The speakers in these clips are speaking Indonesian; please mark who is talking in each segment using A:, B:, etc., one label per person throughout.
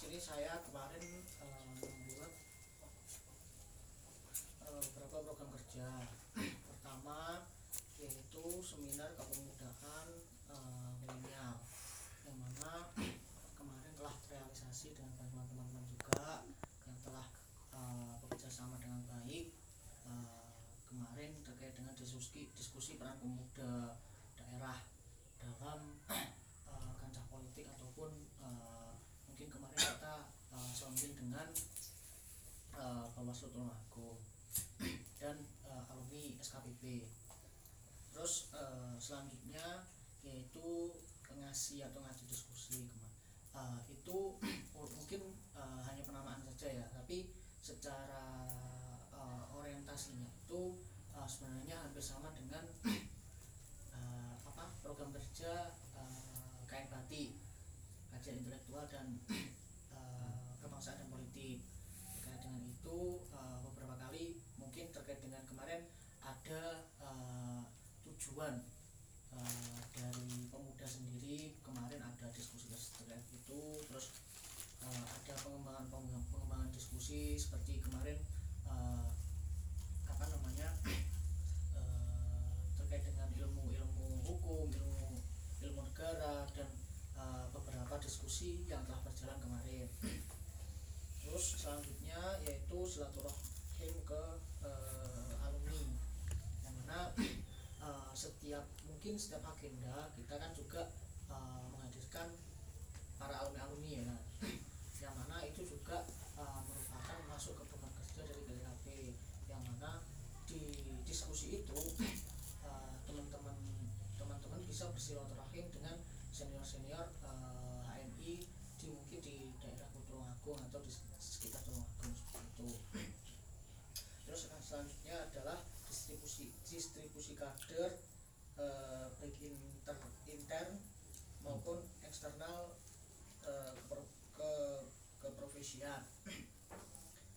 A: sini saya kemarin membuat uh, beberapa program kerja. Pertama yaitu seminar kepemudaan uh, milenial. Yang mana kemarin telah terrealisasi dengan teman-teman juga yang telah uh, bekerja sama dengan baik. Uh, kemarin terkait dengan diskusi diskusi peran pemuda daerah dalam uh, kancah politik ataupun uh, sounding dengan uh, Bawaslu Tulungagung dan uh, alumni SKPP terus uh, selanjutnya yaitu ngasih atau ngaji diskusi uh, itu mungkin uh, hanya penamaan saja ya tapi secara uh, orientasinya itu uh, sebenarnya hampir sama dengan uh, apa program kerja uh, kain batik kajian intelektual dan kebangsaan dan politik. Terkait dengan itu uh, beberapa kali mungkin terkait dengan kemarin ada uh, tujuan uh, dari pemuda sendiri. Kemarin ada diskusi terkait itu terus uh, ada pengembangan pengembangan diskusi seperti kemarin uh, apa namanya uh, terkait dengan ilmu ilmu hukum ilmu ilmu negara dan uh, beberapa diskusi yang telah berjalan kemarin terus selanjutnya yaitu silaturahim ke uh, alumni. Yang mana uh, setiap mungkin setiap agenda kita kan juga uh, menghadirkan para alumni alumni ya. Yang mana itu juga uh, merupakan masuk ke program kerja dari GLHP yang mana di diskusi itu teman-teman uh, teman-teman bisa bersilaturahim dengan senior-senior uh, HMI di mungkin di daerah Tulungagung atau di sekitar Tulungagung seperti itu. Terus selanjutnya adalah distribusi distribusi kader uh, baik inter intern maupun eksternal uh, ke, ke keprofesian.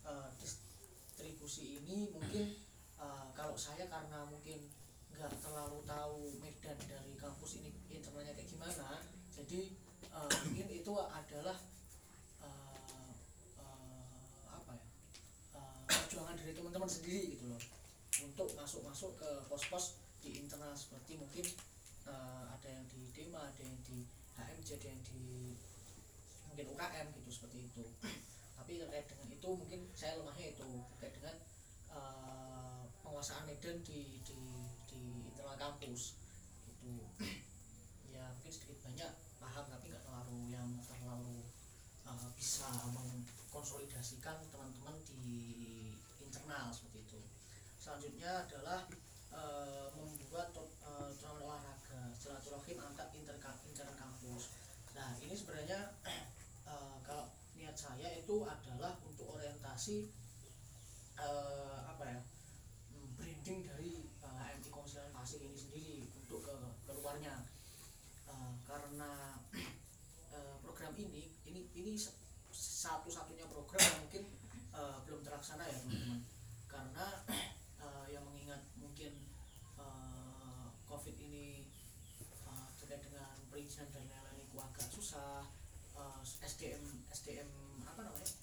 A: Uh, distribusi ini mungkin uh, kalau saya karena mungkin nggak terlalu tahu medan dari kampus ini internalnya kayak gimana jadi uh, mungkin itu adalah uh, uh, apa ya uh, perjuangan dari teman-teman sendiri gitu loh. Untuk masuk-masuk ke pos-pos di internal seperti mungkin uh, ada yang di Dema ada yang di HMJ ada yang di mungkin UKM gitu seperti itu. Tapi terkait dengan itu mungkin saya lemahnya itu terkait dengan uh, penguasaan medan di di di internal kampus itu ya mungkin sedikit banyak paham tapi nggak terlalu yang terlalu uh, bisa mengkonsolidasikan teman-teman di internal seperti itu. Selanjutnya adalah uh, membuat turnamen olahraga silaturahim antar inter inter kampus. Nah ini sebenarnya uh, kalau niat saya itu adalah untuk orientasi uh, apa ya hmm, branding dari eh, MT Konsilan Pasir ini sendiri untuk ke keluarnya. Uh, karena uh, program ini ini ini satu-satunya program yang mungkin uh, belum terlaksana ya teman-teman karena uh, yang mengingat mungkin uh, COVID ini uh, terkait dengan perizinan dan lain-lain susah uh, SDM SDM apa namanya?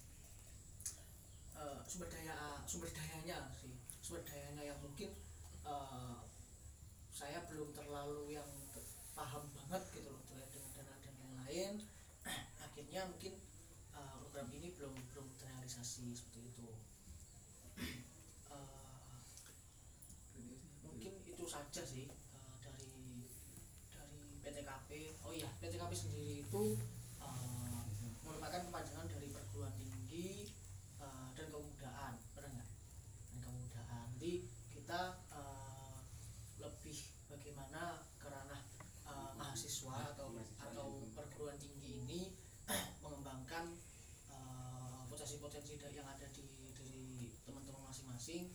A: Uh, sumber daya sumber dayanya sih. Sumber dayanya yang mungkin uh, saya belum terlalu yang paham banget gitu loh dengan dana dan lain-lain. Akhirnya mungkin uh, program ini belum belum terrealisasi seperti itu. Uh, mungkin itu saja sih Oh iya PTKP sendiri itu uh, merupakan kepanjangan dari perguruan tinggi uh, dan kemudaan benar nggak? Dan kemudaan jadi kita uh, lebih bagaimana kerana uh, mahasiswa atau atau perguruan tinggi ini mengembangkan potensi-potensi uh, yang ada di dari teman-teman masing-masing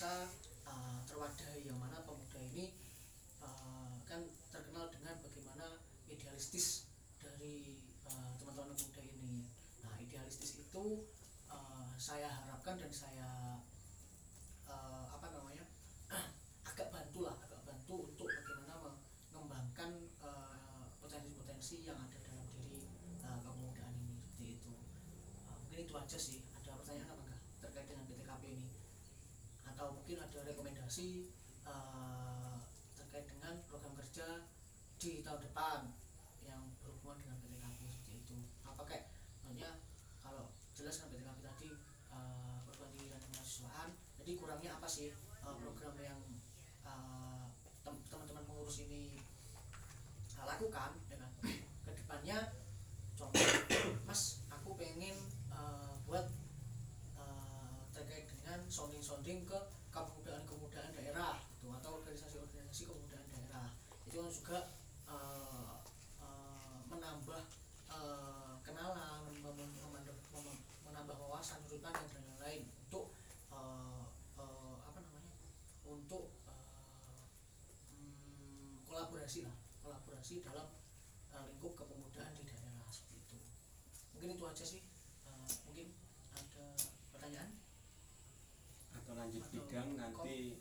A: bisa uh, terwadahi. Yang mana pemuda ini uh, kan terkenal dengan bagaimana idealistis dari uh, teman-teman pemuda ini. Nah idealistis itu uh, saya harapkan dan saya uh, apa namanya agak bantulah agak bantu untuk bagaimana mengembangkan potensi-potensi uh, yang ada dalam diri uh, kepemudaan ini seperti itu. Uh, mungkin itu aja sih. Mungkin ada rekomendasi uh, terkait dengan program kerja di tahun depan yang berhubungan dengan PTKP seperti itu. Apa kayak maksudnya kalau jelas kan PTKP tadi uh, perguruan tinggi dan kemahasiswaan jadi kurangnya apa sih uh, program yang uh, tem- teman-teman pengurus ini uh, lakukan kan ke depannya? Contoh mas aku pengen uh, buat uh, terkait dengan sounding-sounding ke kepemudaan-kepemudaan daerah gitu, atau organisasi-organisasi kepemudaan daerah itu kan juga uh, uh, menambah uh, kenalan mem- mem- mem- mem- menambah wawasan sudut pandang dan lain-lain untuk uh, uh, apa namanya untuk uh, hmm, kolaborasi lah kolaborasi dalam uh, lingkup kepemudaan di daerah seperti itu. Mungkin itu aja sih. Uh, mungkin ada pertanyaan?
B: Atau lanjut
A: Atau
B: bidang
A: kom-
B: nanti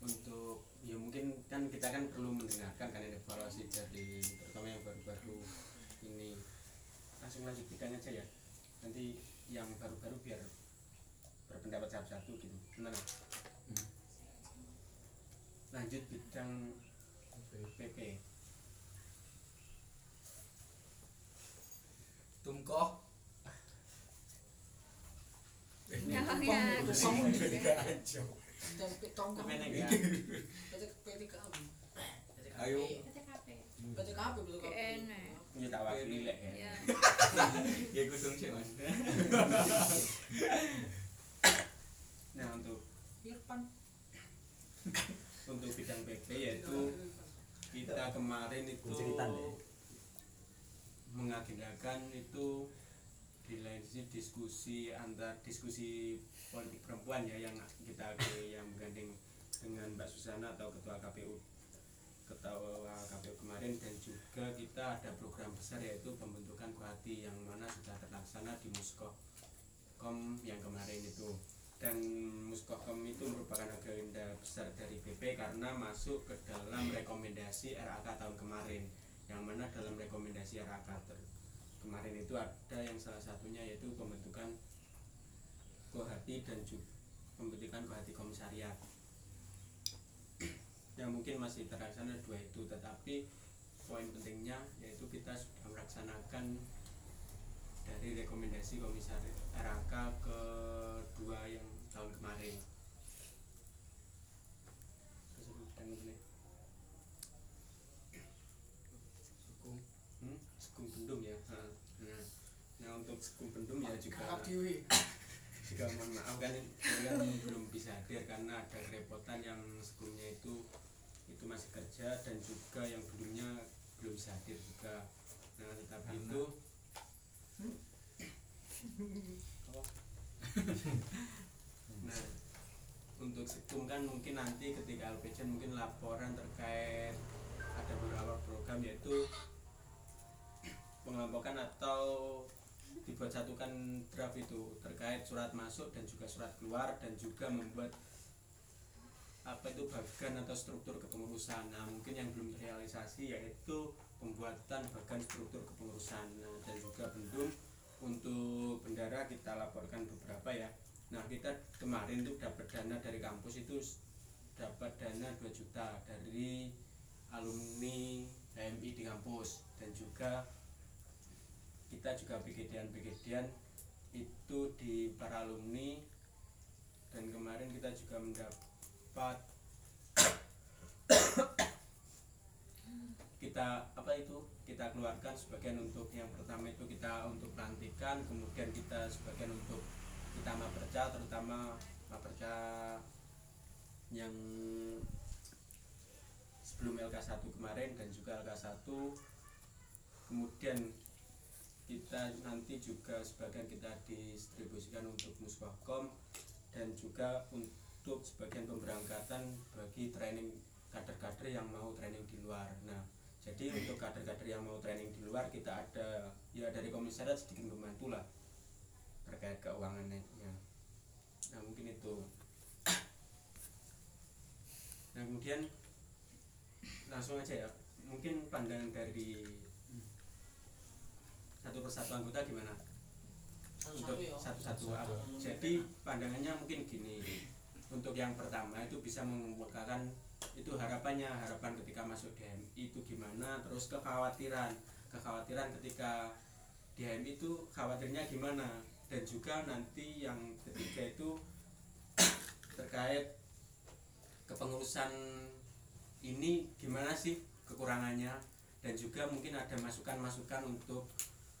B: untuk ya mungkin kan kita kan perlu mendengarkan kan evaluasi dari terutama yang baru-baru ini. Langsung lanjut bidang aja ya. Nanti yang baru-baru biar berpendapat satu-satu gitu. Benar? Hmm. lanjut bidang PP.
A: Kamu
C: aja.
B: ya
C: Ayo.
D: PTKP.
B: Tak lek ya
D: Ya.
C: Ya sih mas.
B: nah untuk
A: Irfan
B: untuk bidang PP yaitu kita kemarin itu
E: Penceritaan deh.
B: mengagendakan itu di lain sisi diskusi antar diskusi politik perempuan ya yang kita yang menggandeng dengan Mbak Susana atau ketua KPU ketua KPU kemarin dan juga kita ada program besar yaitu pembentukan Kuhati yang mana sudah terlaksana di Muskokom yang kemarin itu dan Muskokom itu merupakan agenda besar dari BP karena masuk ke dalam rekomendasi RAK tahun kemarin. Yang mana dalam rekomendasi RAK ter- kemarin itu ada yang salah satunya yaitu pembentukan Kohati dan juga pembentukan Kohati Komisariat. Yang mungkin masih terlaksana dua itu tetapi poin pentingnya yaitu kita sudah melaksanakan dari rekomendasi komisaris RAK kedua yang tahun kemarin dan ini. Hmm, Bendung ya. Ha. Nah, nah untuk Sekum Bendung ya juga juga mohon maaf kan belum bisa hadir karena ada kerepotan yang sekumnya itu itu masih kerja dan juga yang belumnya belum bisa hadir juga. Nah tetapi
C: Karena-
B: itu Nah, untuk sekum kan mungkin nanti ketika LPJ mungkin laporan terkait ada beberapa program yaitu pengelompokan atau dibuat satukan draft itu terkait surat masuk dan juga surat keluar dan juga membuat apa itu bagan atau struktur kepengurusan. Nah, mungkin yang belum terrealisasi yaitu pembuatan bagan struktur kepengurusan. Nah, dan juga bendung untuk bendara kita laporkan beberapa ya. Nah, kita kemarin tuh dapat dana dari kampus itu dapat dana 2 juta dari alumni HMI di kampus. Dan juga kita juga PGDan-PGDan itu di para alumni. Dan kemarin kita juga mendapat kita apa itu kita keluarkan sebagian untuk yang pertama itu kita untuk pelantikan kemudian kita sebagian untuk kita maperca terutama maperca yang sebelum LK1 kemarin dan juga LK1 kemudian kita nanti juga sebagian kita distribusikan untuk Muskokom dan juga untuk sebagian pemberangkatan bagi training kader-kader yang mau training di luar. Nah, jadi untuk kader-kader yang mau training di luar kita ada ya dari komisariat sedikit membantu lah terkait keuangannya. Nah, mungkin itu. Nah, kemudian langsung aja ya. Mungkin pandangan dari satu persatu anggota gimana? Untuk
A: satu-satu ya
B: satu-satu. Jadi pandangannya mungkin gini. Untuk yang pertama itu bisa mengemukakan itu harapannya harapan ketika masuk DMI itu gimana terus kekhawatiran. Kekhawatiran ketika DMI itu khawatirnya gimana dan juga nanti yang ketiga itu terkait kepengurusan ini gimana sih kekurangannya? Dan juga mungkin ada masukan-masukan untuk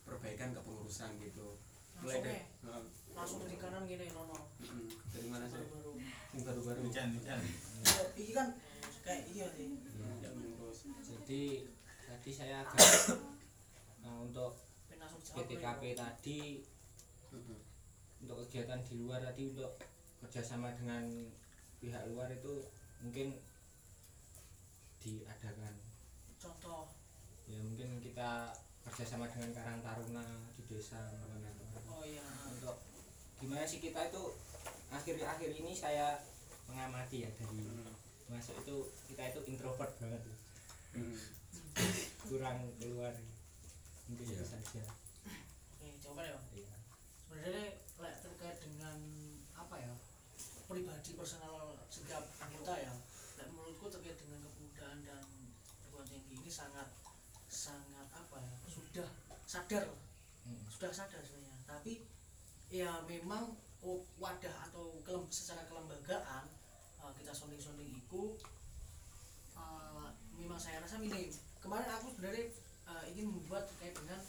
B: perbaikan kepengurusan gitu. Mulai dari
A: ya? Langsung di kanan gini nono
B: Mm, dari mana sih?
A: Baru
B: yang baru-baru.
E: Hujan, hujan.
A: ini kan kayak iya sih.
B: Terus
F: jadi tadi saya agak nah, untuk PTKP tadi Untuk kegiatan di luar tadi untuk kerjasama dengan pihak luar itu mungkin diadakan
A: contoh
F: ya mungkin kita kerjasama dengan Karang Taruna di desa mana
A: oh iya
F: untuk gimana sih kita itu akhir-akhir ini saya mengamati ya dari
B: Mm.
F: masuk itu kita itu introvert banget
B: Mm.
F: kurang keluar mungkin
C: Iya.
F: itu saja
A: oke coba ya
F: Iya.
A: Sebenarnya lek terkait dengan apa ya pribadi personal setiap anggota ya lek menurutku terkait dengan kepemudaan dan perguruan tinggi ini sangat sangat apa ya sudah sadar.
F: Mm.
A: sudah sadar sebenarnya. Tapi ya memang wadah atau kelem, secara kelembagaan uh, kita sounding-sounding itu uh, memang saya rasa minim kemarin aku sebenarnya uh, ingin membuat terkait dengan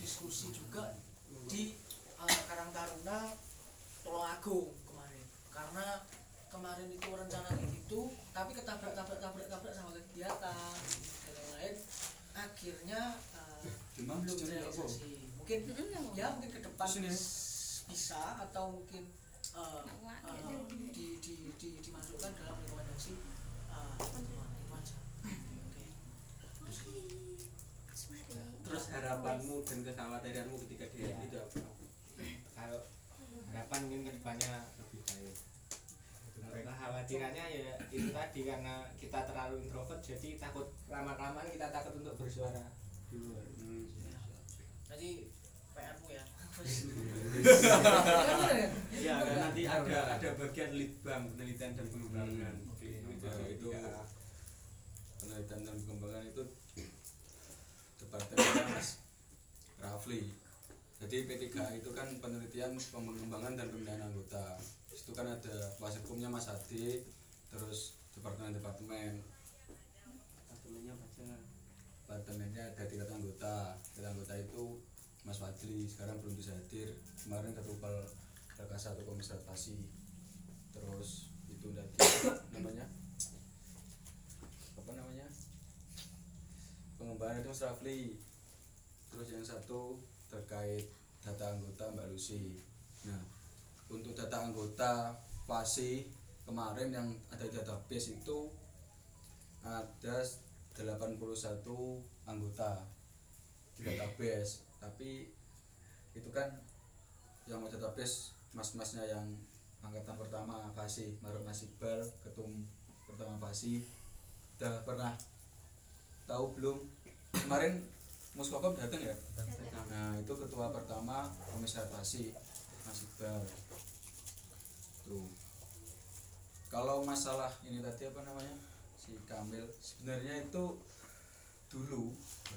A: diskusi juga di uh, Karang Taruna Tulungagung kemarin. Karena kemarin itu rencana kayak gitu tapi ketabrak tabrak tabrak tabrak sama kegiatan dan lain-lain. Akhirnya uh, belum realisasi. Mungkin ya mungkin ke depan
C: Sini.
A: bisa atau mungkin uh, uh, di, di, di, dimasukkan dalam rekomendasi uh, itu
B: terus harapanmu dan kekhawatiranmu ketika di
F: Iya.
B: itu apa
F: harapan mungkin ke depannya lebih baik Kalau kekhawatirannya ya itu tadi karena kita terlalu introvert jadi takut lama-kelamaan kita takut untuk bersuara di luar
B: Hmm.
A: jadi PR ya
B: ya kan nanti ada ada bagian litbang penelitian dan pengembangan
C: Hmm. Itu
B: ya.
C: penelitian dan pengembangan itu departemennya Mas Rafli. Jadi P3 itu kan penelitian pengembangan dan pembinaan anggota. Di situ kan ada wasitkumnya Mas Adi, terus departemen-departemen.
B: Departemennya apa aja
C: Departemennya ada tingkat anggota. Tingkat anggota itu Mas Fadli sekarang belum bisa hadir. Kemarin ketupal Rakasa atau Komisatasi. Terus itu tadi namanya apa namanya pengembangan itu Mas Rafli terus yang satu terkait data anggota Mbak Lucy. Nah untuk data anggota PASI kemarin yang ada di database itu ada 81 anggota di database. Tapi itu kan yang mau database mas-masnya yang angkatan pertama PASI Maruk Mas Iqbal ketum pertama PASI udah pernah tahu belum? Kemarin Muskokom datang ya? Nah itu ketua pertama komisaris PASI Mas Iqbal. Tuh. Kalau masalah ini tadi apa namanya? Si Kamil. Sebenarnya itu dulu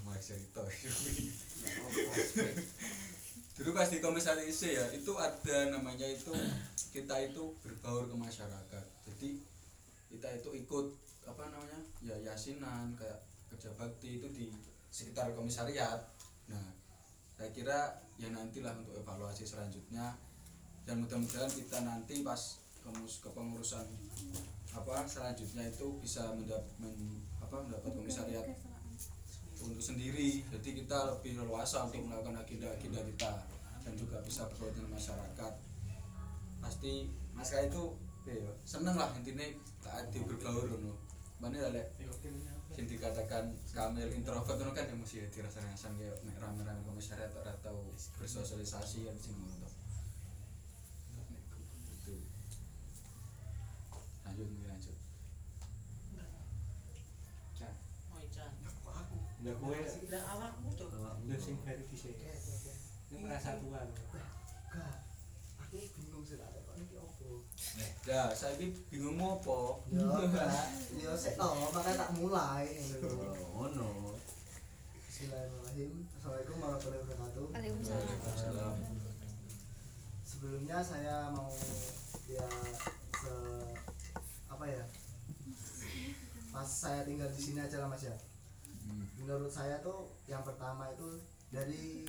C: mulai cerita dulu pas di komisaris ya itu ada namanya itu kita itu berbaur ke masyarakat. Jadi kita itu ikut apa namanya? Ya yasinan kayak kerja bakti itu di sekitar komisariat. Nah saya kira ya nantilah untuk evaluasi selanjutnya. Dan mudah-mudahan kita nanti pas kepengurusan apa selanjutnya itu bisa mendap, men- apa, mendapat komisariat untuk sendiri. Jadi kita lebih leluasa untuk melakukan agenda-agenda kita dan juga bisa bergaul dengan masyarakat. Pasti mas itu ya, seneng lah intinya tak ada bergaul no mana lek yang dikatakan Kamil introvert itu kan yang mesti dirasa rasakan kayak nek rame-rame komisariat atau bersosialisasi kan sing ngono itu lanjut mungkin lanjut
F: Cak.
A: oh Ican
E: Udah kue.
A: dan awakmu tuh
E: Udah
G: sing baru dhisik.
H: Oke, oke, oke.
G: Ini merasa tua. loh.
H: Gak, aku bingung sih lah, kok ini
C: Ya, saya ini bingung mau apa?
H: Ya, gak, ya sik to, makanya tak mulai.
E: Oh no.
H: Bismillahirrahmanirrahim. Assalamualaikum warahmatullahi wabarakatuh.
D: Waalaikumsalam.
H: Sebelumnya saya mau ya se apa ya? Pas saya tinggal di sini aja lah Mas ya.
C: Hmm.
H: Menurut saya tuh yang pertama itu dari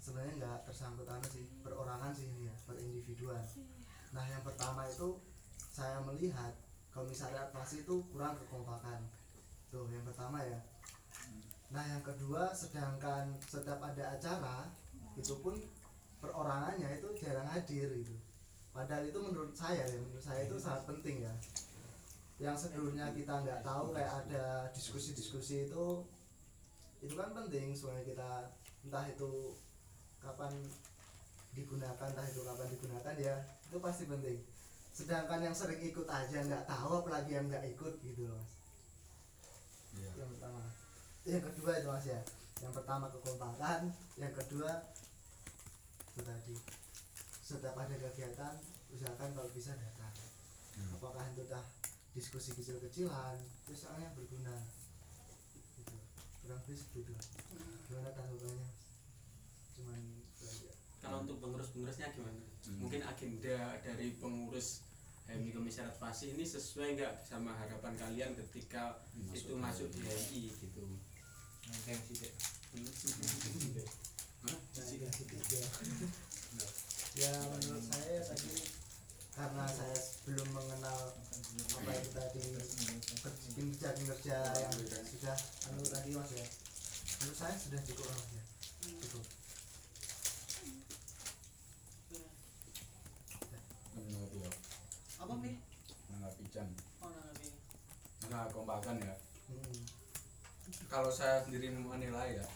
H: sebenarnya nggak tersangkut anu sih perorangan sih ini ya perindividuan. Nah yang pertama itu saya melihat komisariat pasti itu kurang kekompakan. Tuh yang pertama ya. Nah yang kedua sedangkan setiap ada acara itu pun perorangannya itu jarang hadir gitu. Padahal itu menurut saya ya menurut saya itu sangat penting ya. Yang sebelumnya kita nggak tahu kayak ada diskusi-diskusi itu itu kan penting soalnya kita entah itu kapan digunakan entah itu kapan digunakan ya itu pasti penting. Sedangkan yang sering ikut aja nggak tahu apalagi yang nggak ikut gitu loh mas.
C: Iya.
H: yang pertama. Yang kedua itu mas ya. Yang pertama kekompakan yang kedua itu tadi. Setiap ada kegiatan usahakan kalau bisa datang.
C: Hmm.
H: apakah itu dah diskusi kecil-kecilan itu soalnya berguna. Gitu. Kurang lebih segitu gimana tanggapannya cuman itu aja
B: kalau untuk pengurus-pengurusnya gimana?
C: Hmm.
B: mungkin agenda dari pengurus HMI Komisariat Fasi ini sesuai nggak sama harapan kalian ketika itu masuk di HMI gitu.
C: Hah?
H: ya menurut saya tadi karena saya belum mengenal apa itu tadi kinerja kinerja yang sudah anu tadi mas ya. Menurut saya sudah cukup lah, mas ya. Cukup
C: Menurut ya,
H: apa nih
C: menanggapi Chan.
H: oh
C: Nah, kompakan ya.
H: hmm.
C: Kalau saya sendiri menilai ya,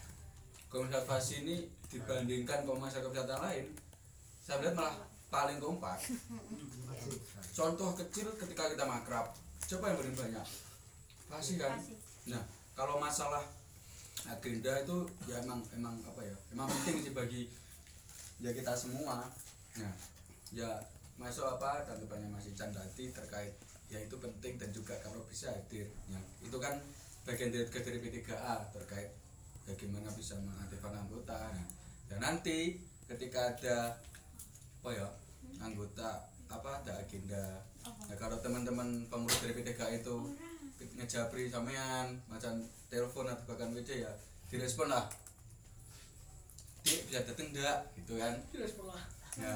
C: komisariat fasi ini dibandingkan komisariat kesehatan lain, saya lihat malah paling kompak. Contoh kecil ketika kita makrab, coba yang paling banyak? Fasi kan. Nah, kalau masalah agenda itu ya emang emang apa ya? Emang penting sih bagi ya kita semua. Nah, ya masuk apa tanggapannya Mas Ican tadi terkait ya itu penting dan juga kalau bisa hadir. Ya, itu kan bagian dari dari P3A terkait bagaimana bisa mengaktifkan anggota. Nah, dan nanti ketika ada apa ya anggota apa ada agenda. Nah, kalau teman-teman pengurus dari P3K itu ngejapri sampean macam telepon atau bahkan WC ya direspon lah. Dik bisa dateng enggak gitu kan.
H: Direspon lah
C: ya.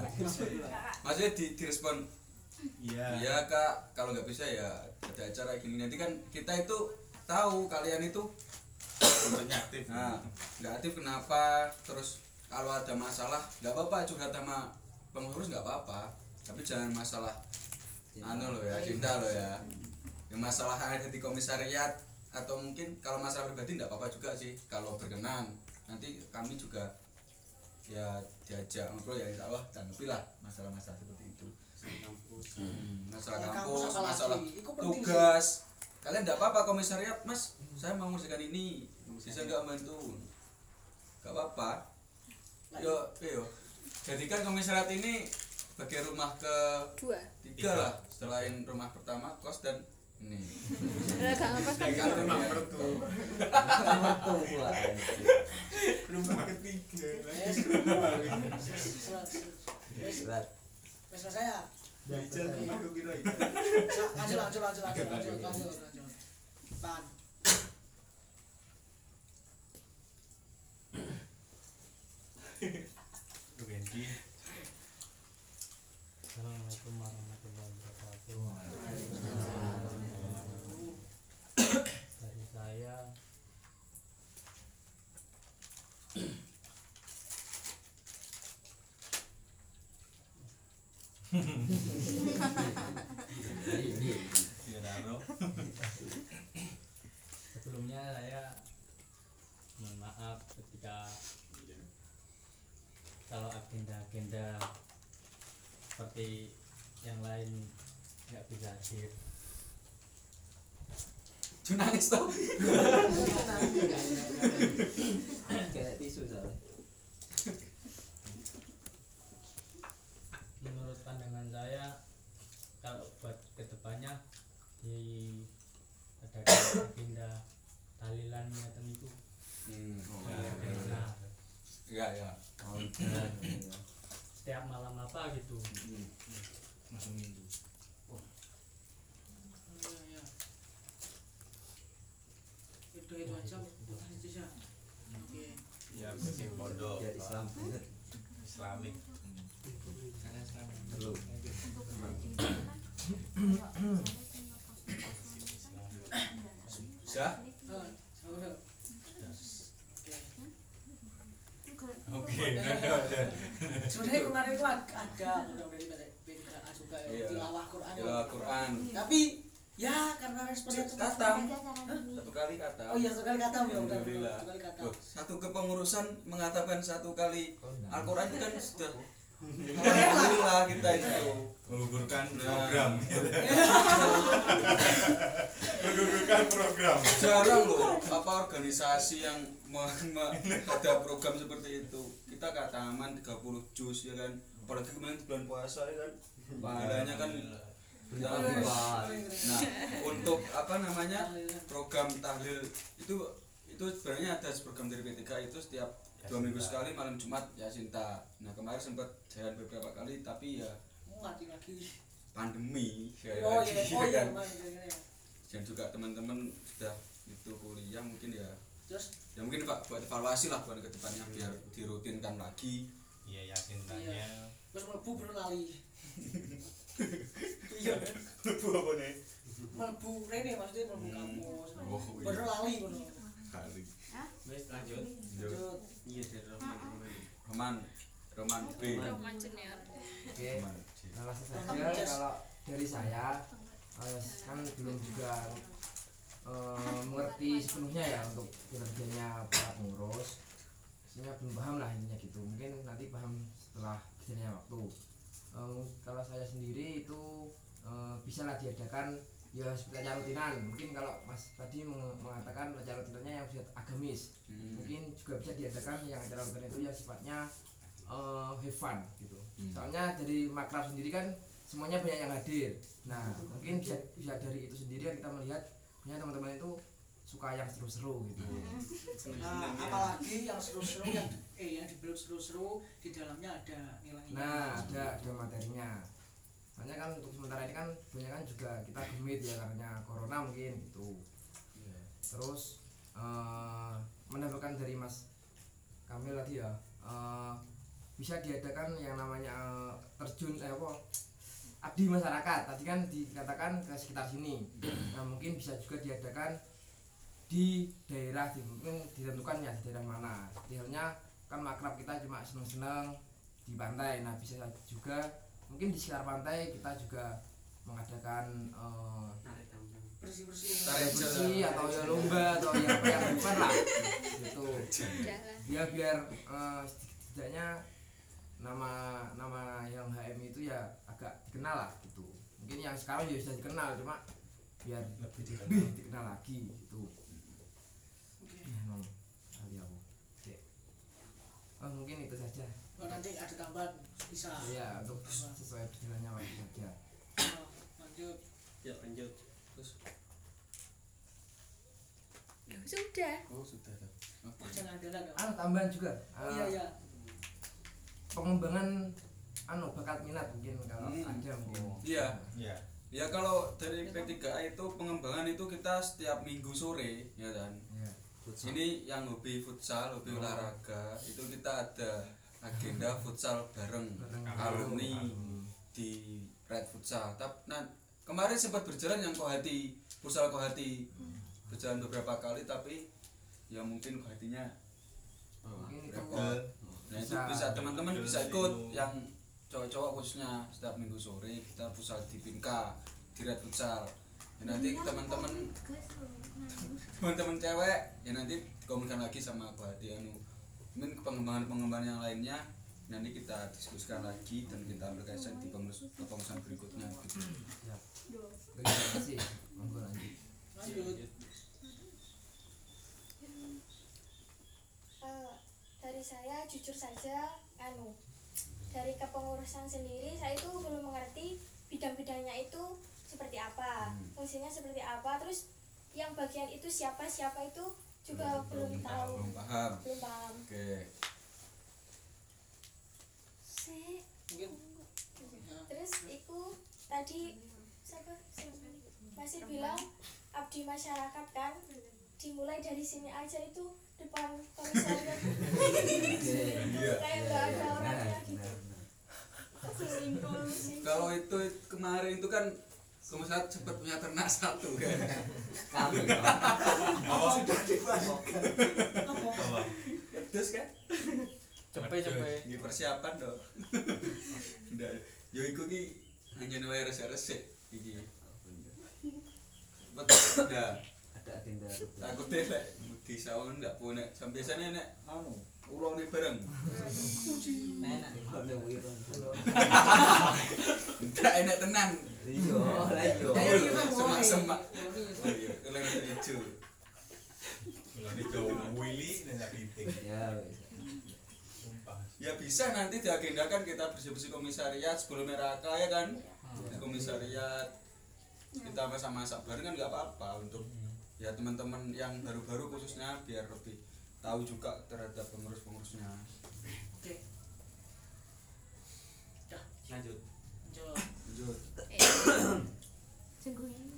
C: Maksudnya di, direspon
G: Iya.
C: iya kak kalau nggak bisa ya ada acara gini. Nanti kan kita itu tahu kalian itu
E: Bentuknya aktif.
C: nah nggak aktif kenapa? Terus kalau ada masalah nggak apa-apa curhat sama pengurus nggak apa-apa. Tapi jangan masalah anu loh ya cinta loh ya. Yang masalah ada di komisariat atau mungkin kalau masalah pribadi nggak apa-apa juga sih kalau berkenan. Nanti kami juga ya diajak ngobrol ya insya Allah. Tanggapi lah masalah-masalah seperti itu.
B: Kampus
C: Hmm, masalah
H: Ya,
C: kampus
H: kampus
C: masalah tugas. Kalian nggak apa-apa komisariat mas. Saya mau mengerjakan ini bisa nggak bantu? Nggak apa-apa. Yo yo. Jadikan komisariat ini sebagai rumah ke
D: Dua.
C: tiga lah. Selain rumah pertama kos dan
D: gak kan?
E: Ketiga.
H: Wes selesai ya?
E: Jajan itu kira itu.
H: Lanjut, lanjut, lanjut, lanjut, lanjut, lanjut, lanjut. Pan.
G: Wendy.
F: Assalamualaikum warahmatullahi wabarakatuh. Dari saya
E: Ya Raro.
F: Sebelumnya saya mohon maaf ketika kalau agenda-agenda seperti yang lain nggak bisa hadir
C: nangis toh.
I: kayak tisu soalnya
G: menurut pandangan saya kalau buat ke depannya di ada agenda tahlilan niatan itu
C: Hmm.
G: ya, benar.
C: Ya ya.
I: oh ya.
G: setiap malam apa gitu
C: Hmm.
A: Iya, iya. Itu itu aja buat Indonesia. Oke.
E: Ya penting pondok.
I: biar Islam
E: Islamik.
F: Karena
I: Perlu.
C: Bisa?
A: Ah, sama dong. Oke.
E: Oke, ada ada.
A: Sebenarnya kemarin itu ada udah dari BKA juga ya
C: Iya.
A: tilawah Quran.
C: Tilawah Quran.
A: Tapi ya karena responnya tuh
C: Katam. Satu kali kata.
A: Oh iya sekali kata ya udah
C: Alhamdulillah.
A: kata.
C: Satu kepengurusan mengatakan satu kali
I: Oh, enggak.
C: Al-Quran itu kan sudah Alhamdulillah kita itu
E: Menggugurkan
C: Nah.
E: program. Menggugurkan program.
C: jarang loh apa organisasi yang ada program seperti itu kita ke taman 30 jus ya kan? Apalagi kemarin bulan puasa ya kan? Pahalanya kan Nah,
I: berubah.
C: nah untuk apa namanya program tahlil itu itu sebenarnya ada program dari P3 itu setiap dua minggu sekali malam Jumat ya cinta nah kemarin sempat jalan beberapa kali tapi ya pandemi sekali
A: Oh iya, oh
C: ya
A: iya,
C: kan.
A: Mas, iya, iya.
C: dan juga teman-teman sudah itu kuliah mungkin ya
A: Terus
C: ya mungkin pak buat evaluasi lah buat ke depannya biar dirutinkan lagi
E: Iya yakin tanya.
A: terus mlebu baru lali. Iya kan?
E: Lebu apa nih?
A: Mlebu rene maksudnya mlebu
C: Hmm.
A: kampus.
C: Oh, iya.
A: Baru lali ngono.
C: kali
B: wes lanjut
A: Lanjut.
B: iya dari Roman Roman.
C: Roman B
D: Roman junior
I: oke nah, langsung saja kalau dari saya eh, kan belum juga eh, mengerti sepenuhnya ya untuk kinerjanya para pengurus maksudnya belum paham lah intinya gitu. Mungkin nanti paham setelah berjalannya waktu. Eh, kalau saya sendiri itu eh, bisa lah diadakan ya seperti acara rutinan. Mungkin kalau mas tadi meng- mengatakan acara rutinannya yang sudah agamis
C: Hmm.
I: mungkin juga bisa diadakan yang acara rutin itu yang sifatnya eh have fun gitu.
C: Hmm.
I: soalnya dari makrab sendiri kan semuanya banyak yang hadir. Nah mungkin bisa bisa dari itu sendiri kita melihat punya teman-teman itu suka yang seru-seru gitu.
A: Nah, apalagi yang seru-seru yang eh yang dibilang seru-seru di dalamnya ada nilainya.
I: nah ada ada materinya. Soalnya kan untuk sementara ini kan banyak kan juga kita gemit ya karena corona mungkin gitu.
C: Iya.
I: terus eh menambahkan dari Mas Kamil tadi ya eh, bisa diadakan yang namanya eh, terjun eh apa abdi masyarakat. Tadi kan dikatakan ke sekitar sini. Nah mungkin bisa juga diadakan di daerah di mungkin ditentukan ya di daerah mana. Idealnya kan makrab kita cuma seneng-seneng di pantai. Nah bisa juga mungkin di sekitar pantai kita juga mengadakan eh,
B: tarik tambang.
A: Bersih-bersih.
C: Tarik
I: bersih atau ya lomba atau ya apa yang bukan lah. Gitu.
D: Jalan.
I: Ya biar eh, setidaknya nama nama yang HM itu ya agak dikenal lah gitu mungkin yang sekarang juga sudah dikenal cuma biar
E: Lebih
I: lebih dikenal lagi gitu
A: Oke.
I: ya emang kali aku Oke. oh, mungkin itu saja
A: Oh, nanti ada tambahan bisa.
I: ya untuk sesuai berjalannya waktu saja
A: Oh, lanjut.
B: ya lanjut terus
D: Loh, sudah
C: oh sudah tuh. Oke.
A: Jangan ada lagi.
I: ah tambahan juga
A: Oh, iya iya.
I: Pengembangan anu bakat minat mungkin kalau
C: Hmm.
I: ada mungkin
C: Iya.
E: Iya.
C: Ya kalau dari P3A itu pengembangan itu kita setiap minggu sore ya kan.
I: ya.
C: Ini yang hobi futsal, hobi
I: Oh.
C: olahraga itu kita ada agenda futsal bareng alumni
I: alumni.
C: di Red Futsal. Tapi nah, kemarin sempat berjalan yang Kohati, futsal Kohati. Berjalan beberapa kali tapi ya mungkin Kohatinya oh,
I: Mungkin itu
C: Nah itu
I: bisa-
C: bisa. Teman-teman bisa ikut yang cowok-cowok khususnya setiap minggu sore kita futsal di Pinka di Red Futsal. Ya, nanti teman-teman teman-teman cewek ya nanti komunikasikan lagi sama aku hati anu. Mungkin pengembangan-pengembangan yang lainnya nanti kita diskusikan lagi dan kita ambil kesan di pengurus kepengurusan berikutnya. Gitu.
I: terima kasih. Monggo lanjut.
A: Lanjut.
J: Saya jujur saja anu dari kepengurusan sendiri saya itu belum mengerti bidang-bidangnya itu seperti apa
C: Hmm.
J: fungsinya seperti apa terus yang bagian itu siapa siapa itu juga belum, tahu.
C: belum paham.
J: Belum paham.
C: Oke.
A: Mungkin. ya,
J: terus itu tadi siapa? Siapa? masih bilang abdi masyarakat kan dimulai dari sini aja itu depan komisariat
C: Iya.
J: kayak nggak ada orangnya gitu
C: kalau itu kemarin itu kan komisaris cepat punya ternak satu kan.
I: Kami.
E: Apa?
C: terus kan?
G: Cepet cepet.
C: di persiapan dong. Udah yo iku ki hanya nilai resek-resek iki. Betul udah
I: Ada agenda.
C: takut deh lek di sawah nggak punya sampai biasanya nek anu ulo nih bareng.
I: Enak
C: enggak enak tenan.
I: Iya, lah iya.
C: semak semak oh iya kalau nggak hijau.
E: Kalau jauh Willy nggak piting.
I: Ya,
C: ya bisa nanti diagendakan kita bersih bersih komisariat sebelum raka ya kan? Di komisariat. Kita masa-masa bareng kan nggak apa-apa untuk ya teman-teman yang baru-baru khususnya biar lebih tahu juga terhadap pengurus-pengurusnya.
A: Oke. Dah.
B: Lanjut.
A: Lanjut.
C: Lanjut.
K: Ini.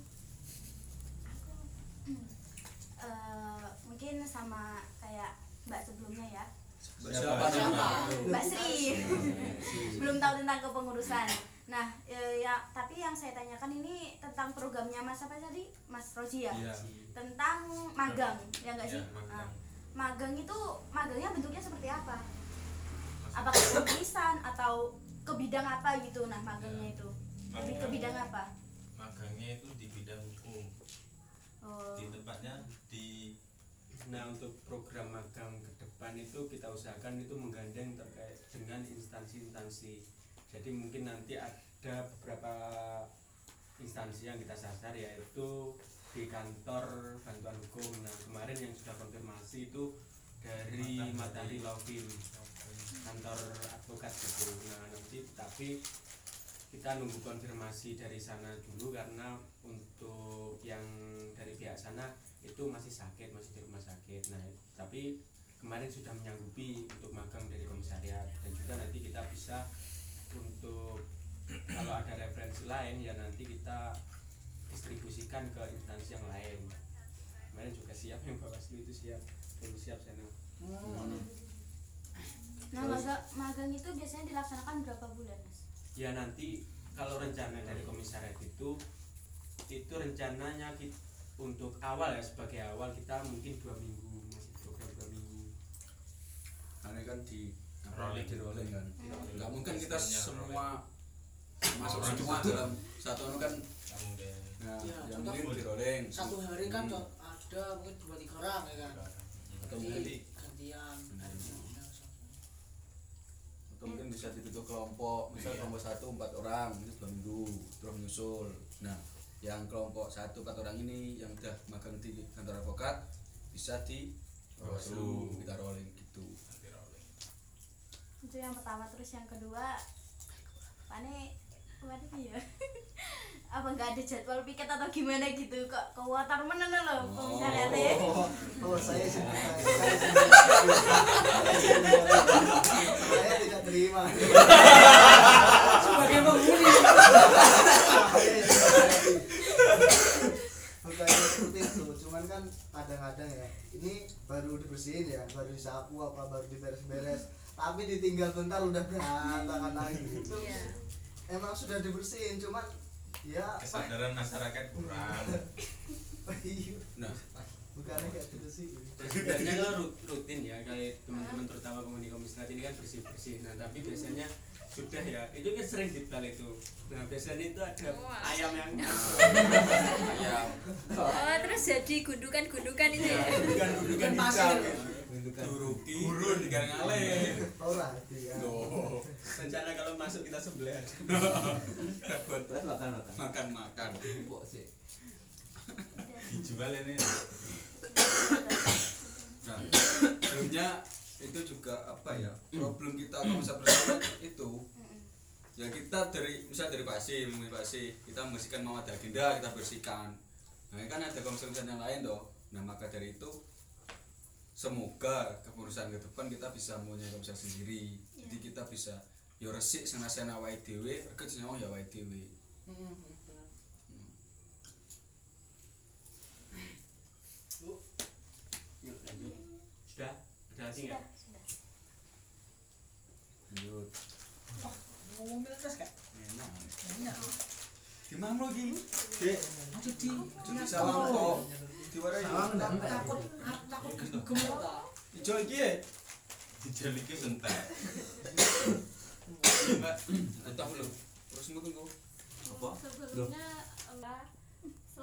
K: Eh, mungkin sama kayak mbak sebelumnya ya.
C: Mbak
E: Siapa?
C: siapa
K: mbak Sri. Belum tahu tentang kepengurusan nah eh, ya tapi yang saya tanyakan ini tentang programnya mas apa tadi mas Roji ya
E: Iya.
K: tentang magang ya enggak
E: Iya,
K: sih
E: magang.
K: Nah, magang itu magangnya bentuknya seperti apa apakah penulisan atau ke bidang apa gitu nah magangnya itu lebih ke bidang apa
E: Magangnya itu di bidang hukum.
K: oh,
E: Di tempatnya di
B: Nah untuk program magang ke depan itu kita usahakan itu menggandeng terkait dengan instansi-instansi. Jadi mungkin nanti ada beberapa instansi yang kita sasar yaitu di kantor bantuan hukum. Nah kemarin yang sudah konfirmasi itu dari Matahari Law Firm, kantor advokat gitu. Nah nanti tapi kita nunggu konfirmasi dari sana dulu karena untuk yang dari pihak sana itu masih sakit masih di rumah sakit nah tapi kemarin sudah menyanggupi untuk magang dari komisariat dan juga nanti kita bisa untuk kalau ada referensi lain ya nanti kita distribusikan ke instansi yang lain. Kemarin juga siap yang bawaslu itu siap. Belum siap sana
K: nah magang, magang itu biasanya dilaksanakan berapa bulan mas?
B: Ya nanti kalau rencana dari komisariat itu itu rencananya kita, untuk awal ya sebagai awal kita mungkin dua minggu masih program dua minggu.
C: Karena kan di
E: Rolling.
C: di rolling kan
K: Hmm.
C: nggak mungkin kita semua masuk
E: Orang
C: semua dalam satu anu kan nah,
A: Ya,
C: yang mungkin di rolling
A: satu hari kan
C: Hmm.
A: ada mungkin dua tiga orang ya kan
C: atau mungkin
A: gantian
C: Hmm. atau mungkin bisa dibentuk kelompok misal
E: Iya.
C: kelompok satu empat orang itu dua minggu terus menyusul nah yang kelompok satu empat orang ini yang udah magang di kantor advokat bisa di Bawaslu kita rolling gitu.
K: Itu yang pertama. Terus yang kedua pane kemarin ya apa nggak ada jadwal piket atau gimana gitu? Kok kewatar mana loh komisariatnya
H: Oh, saya sudah saya tidak terima.
A: sebagai penghuni
H: Bukannya seperti itu, cuman kan kadang-kadang ya, ini baru dibersihin ya, baru disapu apa, baru diberes-beres, tapi ditinggal bentar udah berantakan lagi. Itu
D: Iya.
H: emang sudah dibersihin, cuman ya
E: Kesadaran masyarakat kurang.
H: iya,
C: nah
H: bukannya kayak gitu sih.
B: sebenarnya kalau rut- rutin ya kayak teman-teman terutama komuni komisariat ini kan bersih bersih nah tapi biasanya sudah ya itu kan sering dibal itu nah biasanya itu ada
D: Wah.
B: ayam yang
C: ya
D: Oh, terus jadi gundukan-gundukan itu ya.
B: gundukan
A: pasir.
B: hijau
C: duruki gurun di ngalih
H: Ora itu ya.
C: Loh,
B: rencana kalau masuk kita sebelah
C: buat
I: Terus makan makan.
C: makan makan
I: Kok sih?
E: Dijual ini.
C: nah sebelumnya itu juga apa ya problem kita kalau misal bersama itu. Ya kita dari misal dari pasti mulai pasti kita membersihkan mau ada agenda kita bersihkan. Nah ini kan ada komisar yang lain toh. Nah maka dari itu semoga kepengurusan ke depan kita bisa mempunyai komisar sendiri. Jadi kita bisa ya resik senasana awake dhewe kerja senyawa ya dhewe.
B: Yuk, lanjut. sudah? Lagi nggak
C: lanjut
A: ngomongin terus kak
C: enak
A: enak
C: gimana lo gini
B: dek
A: aduh di
C: jadi salam kok diwarai
I: Salam
A: takut takut gemuk tak
B: hijau lagi ya
E: Dijali ki entek.
C: enggak entah belum terus mungkin kok apa
K: sebelumnya